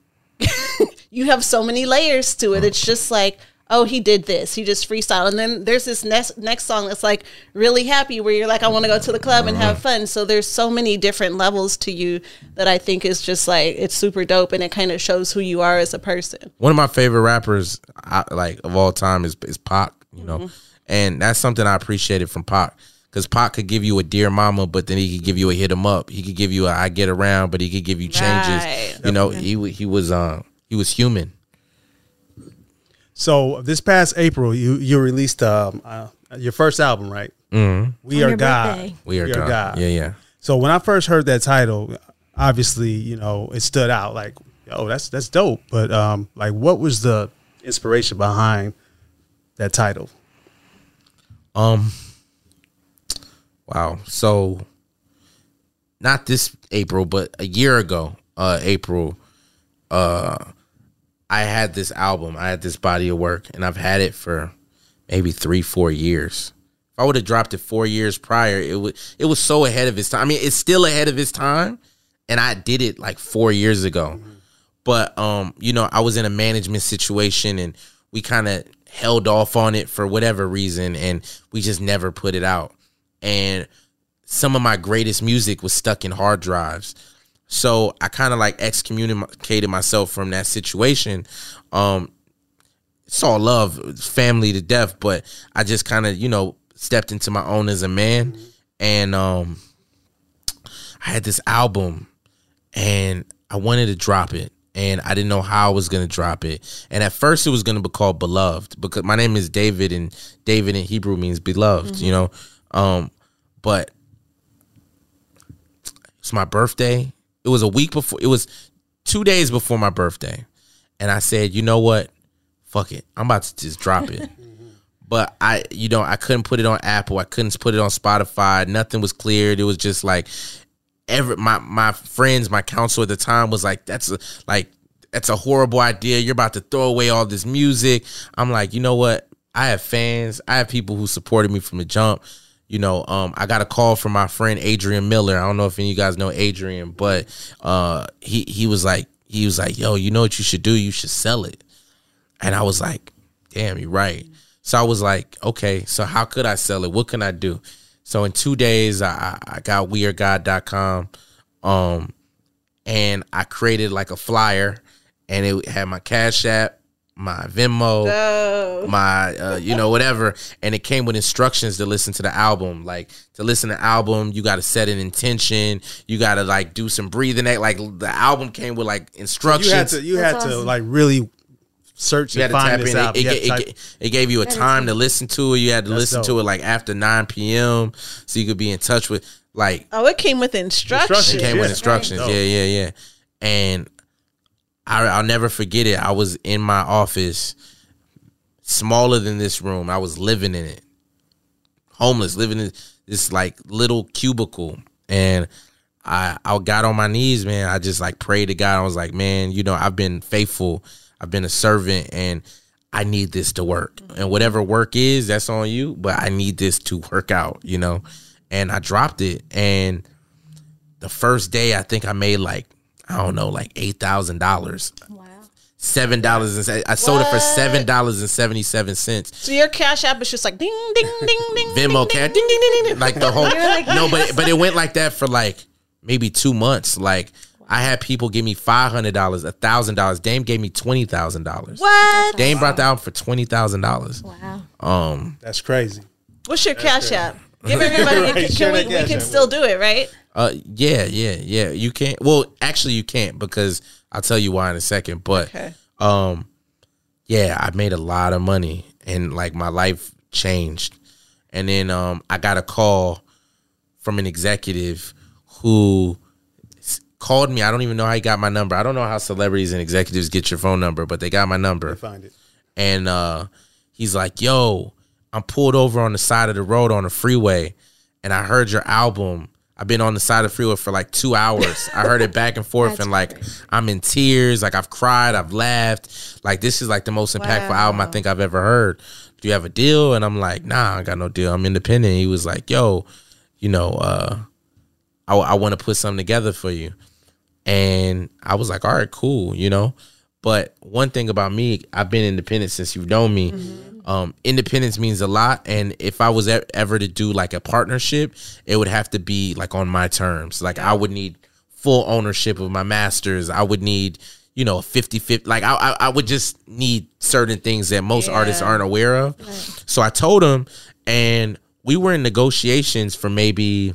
A: you have so many layers to it. It's just like, oh, he did this. He just freestyle. And then there's this next next song that's like really happy where you're like, I want to go to the club and have fun. So there's so many different levels to you that I think is just like it's super dope and it kind of shows who you are as a person.
D: One of my favorite rappers I, like of all time is is Pac, you know.
A: Mm-hmm.
D: And that's something I appreciated from Pac. Cause Pac could give you a dear mama, but then he could give you a hit him up. He could give you a I get around, but he could give you changes.
A: Right.
D: You know, he he was um he was human.
C: So this past April, you you released um, uh, your first album, right? Mm-hmm. We
B: On
C: are
B: your
C: God.
B: birthday.
D: We are God. Yeah, yeah.
C: So when I first heard that title, obviously, you know, it stood out like, oh, that's that's dope. But um, like, what was the inspiration behind that title?
D: Um. Wow. So, not this April, but a year ago, uh, April, uh, I had this album. I had this body of work, and I've had it for maybe three, four years. If I would have dropped it four years prior, it would it was so ahead of its time. I mean, it's still ahead of its time, and I did it like four years ago. But um, you know, I was in a management situation, and we kind of held off on it for whatever reason, and we just never put it out. And some of my greatest music was stuck in hard drives. So I kind of like excommunicated myself from that situation. Um, saw love, family to death, but I just kind of, you know, stepped into my own as a man. And um, I had this album and I wanted to drop it. And I didn't know how I was gonna drop it. And at first it was gonna be called Beloved because my name is David and David in Hebrew means beloved, you know. Um, but it's my birthday. It was a week before. It was two days before my birthday, and I said, you know what, fuck it, I'm about to just drop it. but I, you know, I couldn't put it on Apple. I couldn't put it on Spotify. Nothing was cleared. It was just like every my my friends, my counsel at the time was like, that's a, like that's a horrible idea. You're about to throw away all this music. I'm like, you know what? I have fans. I have people who supported me from the jump. You know, um, I got a call from my friend Adrian Miller. I don't know if any of you guys know Adrian, but uh, he he was like he was like, yo, you know what you should do? You should sell it. And I was like, damn, you're right. So I was like, okay, so how could I sell it? What can I do? So in two days, I, I got wearegod.com um, and I created like a flyer and it had my Cash App, my Venmo,
A: Oh.
D: my uh, you know whatever and it came with instructions to listen to the album like to listen to the album you got to set an intention you got to like do some breathing act like the album came with like instructions
C: You had to you
B: That's
C: had to like really search
D: you had
C: and
D: to
C: find
D: tap
C: this
D: in.
C: out.
D: It,
C: You
D: it,
C: had
D: it, it, it gave you a time to listen to it. You had to
C: That's
D: listen to it like after 9 p.m. so you could be in touch with like
A: Oh, it came with instructions.
C: Instructions,
D: it came with instructions.
C: Dope.
D: Yeah, yeah, yeah. And I, I'll never forget it. I was in my office, smaller than this room. I was living in it, homeless, living in this like little cubicle, and I I got on my knees, man. I just like prayed to God. I was like, man, you know, I've been faithful. I've been a servant, and I need this to work. And whatever work is, that's on you. But I need this to work out, you know. And I dropped it, and the first day, I think I made like I don't know, like eight thousand dollars,
B: Wow.
D: seven dollars, and I sold it for seven dollars and seventy seven cents.
A: So your Cash App is just like ding, ding, ding, ding.
D: Venmo
A: ding,
D: cash,
A: ding.
D: ding, ding, ding, ding, like the whole.
B: You're like,
D: no, but but it went like that for like maybe two months. Like I had people give me five hundred dollars, a thousand dollars. Dame gave me twenty thousand dollars.
A: What?
D: Dame brought the album for twenty thousand dollars.
B: Wow.
D: Um,
C: That's crazy.
A: What's your Cash App? Give everybody.
C: Right,
A: can
C: share
A: we, we can
C: App.
A: still do it, right?
D: Uh, yeah, yeah, yeah. You can't. Well, actually, you can't because I'll tell you why in a second. But
A: Okay.
D: um yeah i made a lot of money and like my life changed and then um i got a call from an executive who called me i don't even know how he got my number i don't know how celebrities and executives get your phone number but they got my number
C: Find it.
D: and uh he's like yo i'm pulled over on the side of the road on the freeway and i heard your album i've been on the side of the freeway for like two hours. I heard it back and forth and like
B: great.
D: i'm in tears. Like i've cried. I've laughed. Like this is like the most impactful
A: Wow.
D: album i think i've ever heard. Do you have a deal? And i'm like nah i got no deal. I'm independent. He was like yo you know uh i, I want to put something together for you. And I was like, all right, cool, you know. But one thing about me, I've been independent since you've known me. Um, independence means a lot, and if I was ever to do like a partnership, it would have to be like on my terms. Like I would need full ownership of my masters. I would need, you know, a 50 50. Like I, I, I would just need certain things that most artists aren't aware of. So I told him, and we were in negotiations for maybe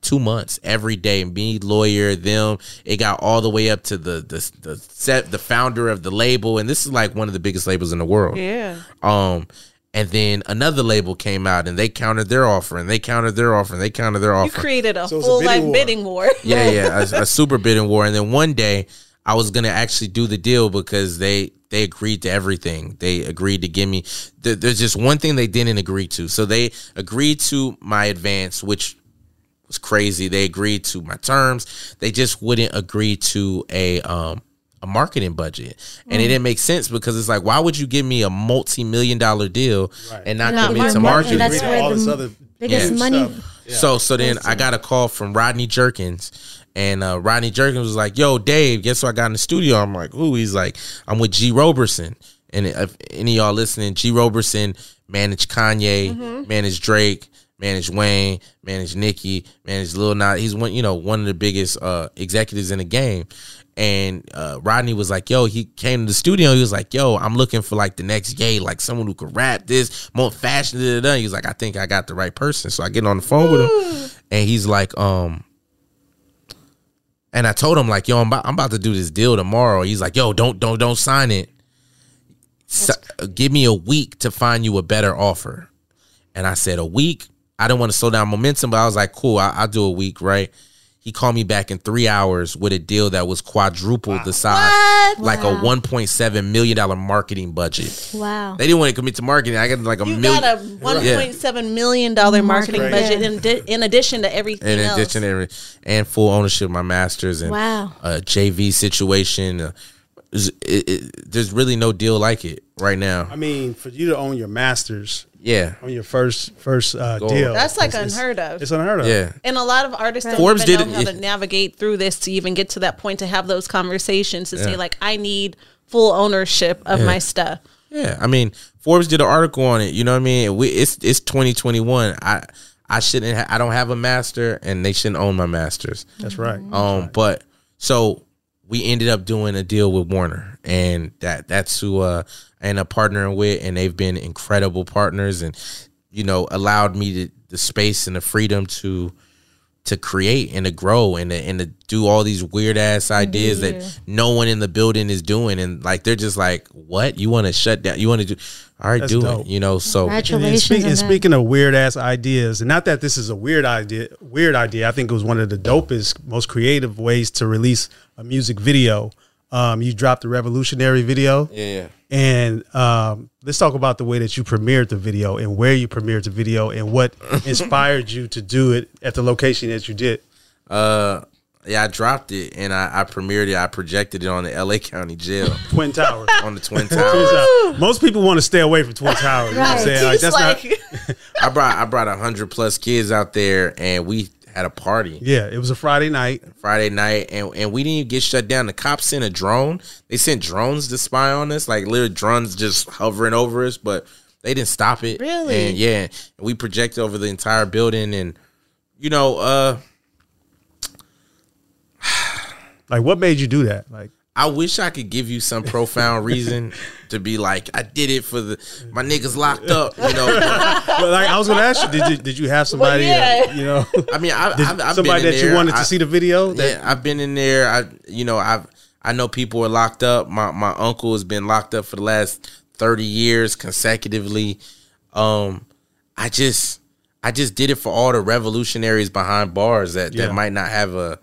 D: two months every day. Me, lawyer, them. It got all the way up to the the the set, the founder of the label, and this is like one of the biggest labels in the world.
A: Yeah.
D: Um, And then another label came out and they countered their offer and they countered their offer and they countered their offer You
A: created a
C: So it's a
A: full
C: bidding
A: life
C: war.
A: bidding war.
D: yeah, yeah, a, a super bidding war. And then one day I was gonna actually do the deal because they they agreed to everything. They agreed to give me. There, there's just one thing they didn't agree to. So they agreed to my advance, which was crazy. They agreed to my terms. They just wouldn't agree to a um a marketing budget, and it didn't make sense because it's like, why would you give me a multi million dollar deal and not
B: Not
D: give me
B: marketing.
D: some marketing?
B: That's
C: Read
B: where
C: all
B: the
C: this other
B: biggest
C: huge
B: money-
C: stuff.
D: So so then I got a call from Rodney Jerkins, and uh, Rodney Jerkins was like, "Yo, Dave, guess what I got in the studio?" I'm like, "Who?" He's like, "I'm with Gee Roberson." And if any of y'all listening, Gee Roberson managed Kanye, managed Drake, managed Wayne, managed Nicki, managed Lil Nas. He's one, you know, one of the biggest uh, executives in the game. And uh, Rodney was like, "Yo," he came to the studio. He was like, "Yo, I'm looking for like the next gay, like someone who could rap this more fashion." Da, da. He was like, "I think I got the right person." So I get on the phone with him, and he's like, "Um." And I told him like, "Yo, I'm about, I'm about to do this deal tomorrow." He's like, "Yo, don't don't don't sign it. S- give me a week to find you a better offer." And I said, "A week." I didn't want to slow down momentum, but I was like, "Cool, I, I'll do a week." Right? He called me back in three hours with a deal that was quadruple the size,
A: What?
D: like
B: Wow.
D: a 1.7 million dollar marketing budget.
B: Wow.
D: They didn't want to commit to marketing. I got like a
A: You
D: million.
A: got a one point seven million dollar marketing
B: Marketing.
A: budget in, di- in addition to everything
D: in
A: else.
D: addition to every, and full ownership of my masters and
B: Wow.
D: a JV situation. Uh, is- it- it- there's really no deal like it right now.
C: I mean, for you to own your masters
D: Yeah,
C: on your first first uh,
D: Goal.
C: deal,
A: That's like
C: it's- it's-
A: unheard of.
C: It's unheard of.
D: yeah.
A: and a lot of artists don't
D: Forbes
A: even
D: did
A: know
D: it-
A: how to navigate through this to even get to that point to have those conversations to
D: Yeah.
A: say like I need full ownership of my stuff.
D: Yeah, I mean, Forbes did an article on it. You know what I mean? We, it's it's 2021. I I shouldn't. Ha- I don't have a master, and they shouldn't own my masters.
C: That's right.
D: Um, but so we ended up doing a deal with Warner, and that that's who uh, I ended up partnering with, and they've been incredible partners, and you know allowed me to, the space and the freedom to to create and to grow and to, and to do all these weird ass ideas that no one in the building is doing, and like they're just like, what you want to shut down? You want to do? All right,
C: That's
D: do
C: dope.
D: it. You know, so
C: And, and,
B: Congratulations.
C: speak, and speaking of weird ass ideas, and not that this is a weird idea, weird idea. I think it was one of the dopest, most creative ways to release a music video. Um, you dropped the revolutionary video,
D: yeah, yeah.
C: and um, let's talk about the way that you premiered the video and where you premiered the video and what inspired you to do it at the location that you did.
D: Uh, yeah, I dropped it and I, I premiered it. I projected it on the L.A. County Jail
C: Twin Towers.
D: on the Twin
C: Twin
D: Towers.
C: Towers. Most people want to stay away from Twin Towers. You know what I'm saying? Like, that's
A: like,
C: not.
D: I brought I brought a hundred plus kids out there, and we had a party
C: Yeah, it was a Friday night.
D: Friday night, and and we didn't even get shut down. The cops sent a drone. They sent drones to spy on us, like little drones just hovering over us, but they didn't stop it.
A: Really?
D: And yeah, and we projected over the entire building, and you know, uh,
C: Like, what made you do that? Like,
D: I wish I could give you some profound reason to be like, I did it for the my niggas locked up. You know, but,
C: but like, I was going to ask you, did you did you have somebody,
A: yeah.
C: uh, you know,
D: I mean, I,
C: did,
D: I've, I've
C: somebody
D: been
C: that
D: in
C: you wanted
D: I-
C: to see the video? That,
D: yeah, I've been in there. I, you know, I've I know people are locked up. My my uncle has been locked up for the last thirty years consecutively. Um, I just I just did it for all the revolutionaries behind bars that
C: Yeah.
D: that might not have a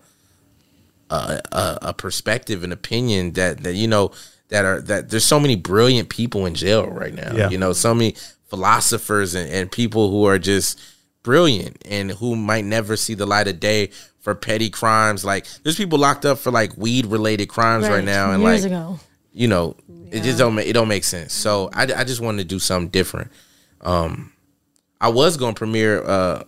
D: a, a a perspective and opinion that that you know that are that there's so many brilliant people in jail right now.
C: Yeah.
D: You know, so many philosophers and, and people who are just brilliant and who might never see the light of day for petty crimes. Like there's people locked up for like weed related crimes right, now and
B: years
D: like
B: ago.
D: you know it just don't make it don't make sense. So I, I just wanted to do something different. Um, I was gonna premiere uh,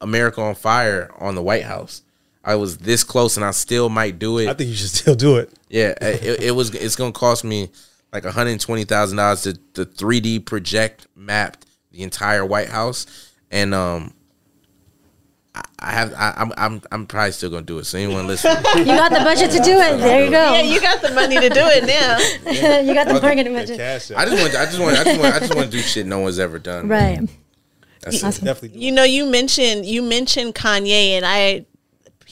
D: America on Fire on the White House. I was this close, and I still might do it.
C: I think you should still do it.
D: Yeah, it, it was. It's gonna cost me like one hundred twenty thousand dollars to the three D project map the entire White House, and um, I, I have. I, I'm. I'm. I'm probably still gonna do it. So anyone listening,
B: You got the budget to do it. There you go.
A: yeah, you got the money to do it now.
B: you got the marketing budget.
C: Cash
D: I just want. I just want. I just want. I just want to do shit no one's ever done.
B: Right.
D: That's.
B: Awesome.
C: definitely.
A: You know, you mentioned you mentioned Kanye, and I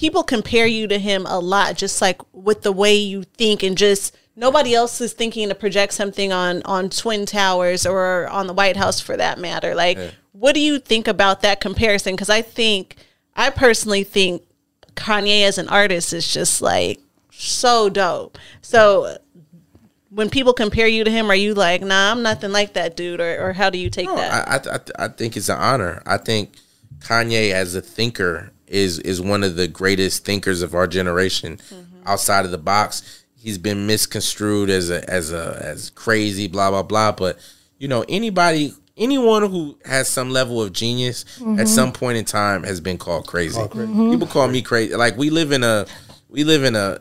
A: people compare you to him a lot, just like with the way you think and just nobody else is thinking to project something on on Twin Towers or on the White House for that matter. Like, what do you think about that comparison? Because I think, I personally think Kanye as an artist is just like so dope. So when people compare you to him, are you like, nah, I'm nothing like that dude, or, or how do you take
D: No,
A: that?
D: I, I I think it's an honor. I think Kanye as a thinker is is one of the greatest thinkers of our generation.
A: Mm-hmm.
D: Outside of the box, he's been misconstrued as a as a as crazy, blah blah blah. But you know, anybody, anyone who has some level of genius
A: Mm-hmm.
D: at some point in time has been called crazy. People call me crazy. Like we live in a we live in a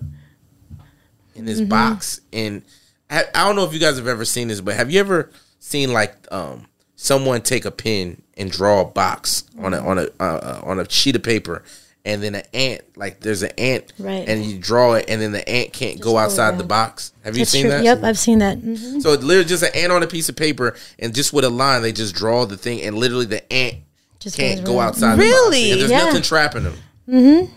D: in this
A: Mm-hmm.
D: box and I, I don't know if you guys have ever seen this but have you ever seen like um someone take a pen and draw a box on a on a uh, uh, on a sheet of paper and then an ant like there's an ant
B: Right.
D: and you draw it and then the ant can't go
B: go
D: outside the box have you
B: That's
D: seen
B: true.
D: that
B: Yep, I've seen that. Mhm.
D: so it's literally just an ant on a piece of paper and just with a line they just draw the thing and literally the ant
B: Just
D: can't go
B: around.
D: outside the box.
A: Really?
D: and there's
B: Yeah.
D: nothing trapping them mm-hmm.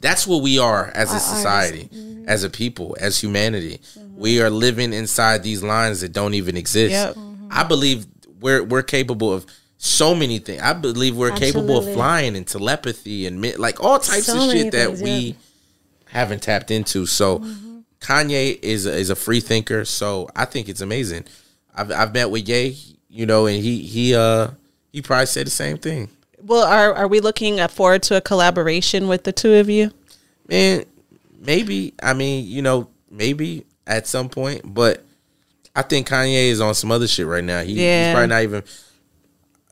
D: that's what we are as a
B: artists.
D: society as a people as humanity we are living inside these lines that don't even exist
A: Yep.
D: i believe we're we're capable of so many things i believe we're capable of flying and telepathy and mi- like all types
B: So
D: of
B: many
D: shit that
B: things,
D: we
B: yeah.
D: haven't tapped into so kanye is a, is a free thinker so i think it's amazing i've, I've met with Ye, you know and he he uh he probably said the same thing
A: well, are are we looking uh, forward to a collaboration with the two of you?
D: Man, maybe. I mean, you know, maybe at some point, but I think Kanye is on some other shit right now. He,
A: Yeah.
D: He's probably not even,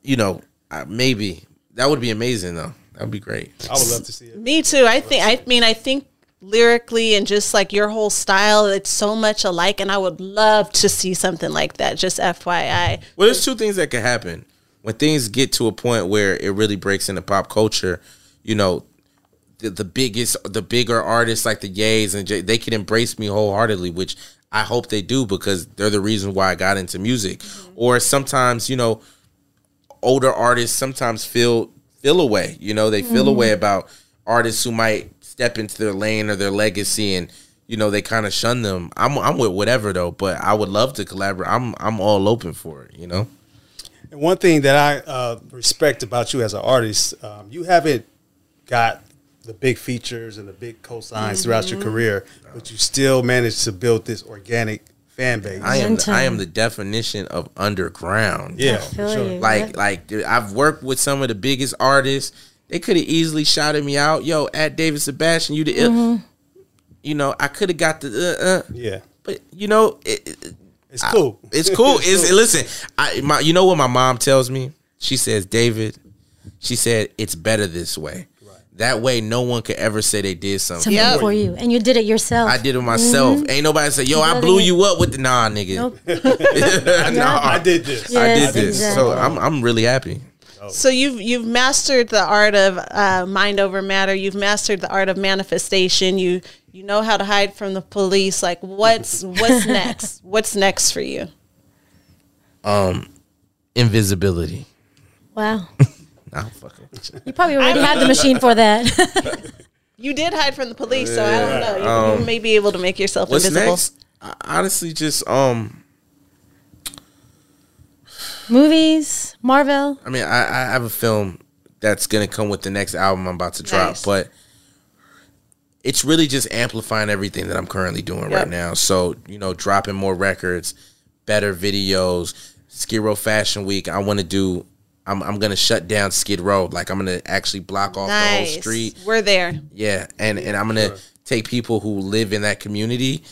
D: you know, uh, maybe that would be amazing though. That would be great.
C: I would love to see it.
A: Me too. I think. I mean, I think lyrically and just like your whole style, it's so much alike, and I would love to see something like that. Just FYI.
D: Well, there's two things that could happen when things get to a point where it really breaks into pop culture. You know, the, the biggest, the bigger artists like the Yays and Jay, they can embrace me wholeheartedly, which I hope they do because they're the reason why I got into music. Or sometimes, you know, older artists sometimes feel feel away. You know, they feel away about artists who might step into their lane or their legacy and you know they kind of shun them. I'm I'm with whatever though, but I would love to collaborate. I'm I'm all open for it. You know.
C: And one thing that I uh, respect about you as an artist, um, you haven't got the big features and the big cosigns throughout your career, but you still managed to build this organic fan base.
D: I am the, I am the definition of underground.
C: yeah, sure.
B: you.
D: Like
B: Yep.
D: like dude, I've worked with some of the biggest artists. They could have easily shouted me out, yo, at David Sebastian, you the ill.
B: Mm-hmm.
D: You know, I could have got the uh, uh,
C: Yeah,
D: but you know, it, it-
C: it's cool.
D: it's cool. It's listen, I my you know what my mom tells me? She says, "David, she said it's better this way. That way no one could ever say they did something.
B: Something
A: Yeah.
B: for you, and you did it yourself.
D: I did it myself. Ain't nobody say, "Yo, I blew
B: it.
D: you up with the nah, nigga."
B: Nope.
D: nah,
C: I did this.
B: Yeah.
D: I did this.
B: exactly.
D: So I'm I'm really happy.
A: So you've you've mastered the art of uh, mind over matter. You've mastered the art of manifestation. You you know how to hide from the police. Like what's what's next? What's next for you?
D: Um, invisibility.
B: Wow.
D: I'm fucking with you.
B: You probably already have the machine for that.
A: You did hide from the police, so I don't know. You, you may be able to make yourself
D: What's
A: invisible.
D: next? I, honestly, just um,
B: Movies, Marvel.
D: I mean, I, I have a film that's gonna come with the next album I'm about to drop,
A: Nice.
D: but it's really just amplifying everything that I'm currently doing
A: Yep.
D: right now. So you know, dropping more records, better videos. Skid Row Fashion Week. I want to do. I'm I'm gonna shut down Skid Row. Like I'm gonna actually block off the whole street.
A: We're there.
D: Yeah, and and I'm gonna take people who live in that community,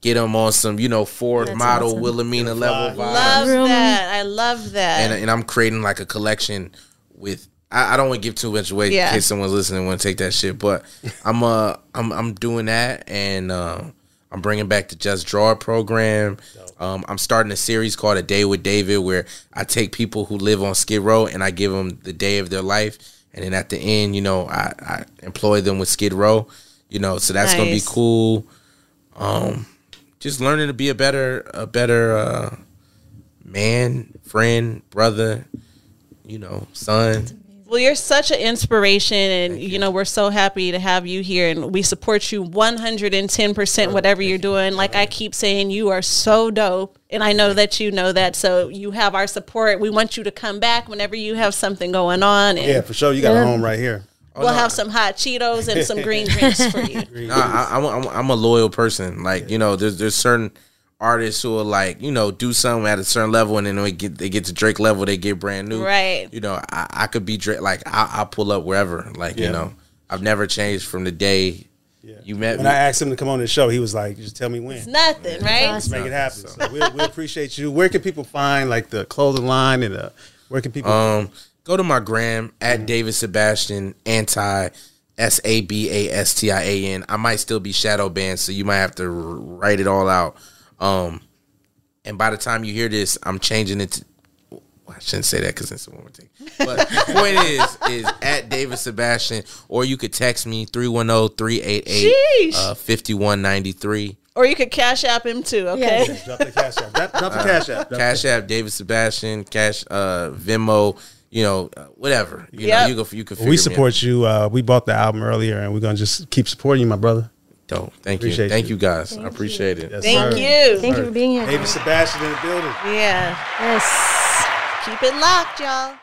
D: get them on some you know Ford
B: That's
D: model
B: awesome.
D: Wilhelmina level vibe,
A: Love
B: Room.
A: that. I love that.
D: and and I'm creating like a collection with. I, I don't want to give too much away
A: Yeah.
D: in case someone's listening want to take that shit, but I'm uh I'm I'm doing that and uh, I'm bringing back the Just Draw It program. Um, I'm starting a series called A Day with David where I take people who live on Skid Row and I give them the day of their life, and then at the end, you know, I, I employ them with Skid Row. You know, so that's gonna be cool. Um, just learning to be a better a better uh, man, friend, brother, you know, son.
A: Well, you're such an inspiration, and you. know we're so happy to have you here, and we support you 110 percent. Whatever you're doing, like I keep saying, you are so dope, and I know that you know that. So you have our support. We want you to come back whenever you have something going on. And
C: Yeah, for sure. You got a home right here.
A: we'll oh, have some hot Cheetos and some green drinks for you.
D: Nah, I, I'm, I'm, I'm a loyal person. Like you know, there's there's certain artists who are like you know do something at a certain level and then they get they get to Drake level they get brand new.
A: Right.
D: You know, I, I could be Drake. Like I, I'll pull up wherever. Like
C: Yeah.
D: you know, I've never changed from the day you met me.
C: When
D: me.
C: I asked him to come on the show, he was like, "Just tell me when."
A: Nothing, right?
C: Let's make it happen. So we, we appreciate you. Where can people find like the clothing line and uh, where can people?
D: Um, go to my gram at David Sebastian anti S A B A S T I A N. I might still be shadow banned, so you might have to r- write it all out. Um, and by the time you hear this, I'm changing it to. well, I shouldn't say that because it's a woman thing. But the point is, is at David Sebastian, or you could text me 310-388
A: Sheesh.
D: uh, 5193.
A: Or you could cash app him too. Okay.
B: Yes.
C: drop the cash app. Drop, drop the cash app. Drop
D: Cash App, David Sebastian, Cash, uh, Venmo, you know, uh, whatever. You
A: Yep.
D: know, you go, you can.
C: the- we support you. Uh, we bought the album earlier, and we're gonna just keep supporting you, my brother.
D: Dope. Thank you. Thank
C: you.
D: you, guys. I appreciate it.
C: Yes,
A: Thank
C: sir.
A: you.
B: Thank you for being here.
C: David Sebastian in the building.
A: Yeah.
B: Yes.
A: Keep it locked, y'all.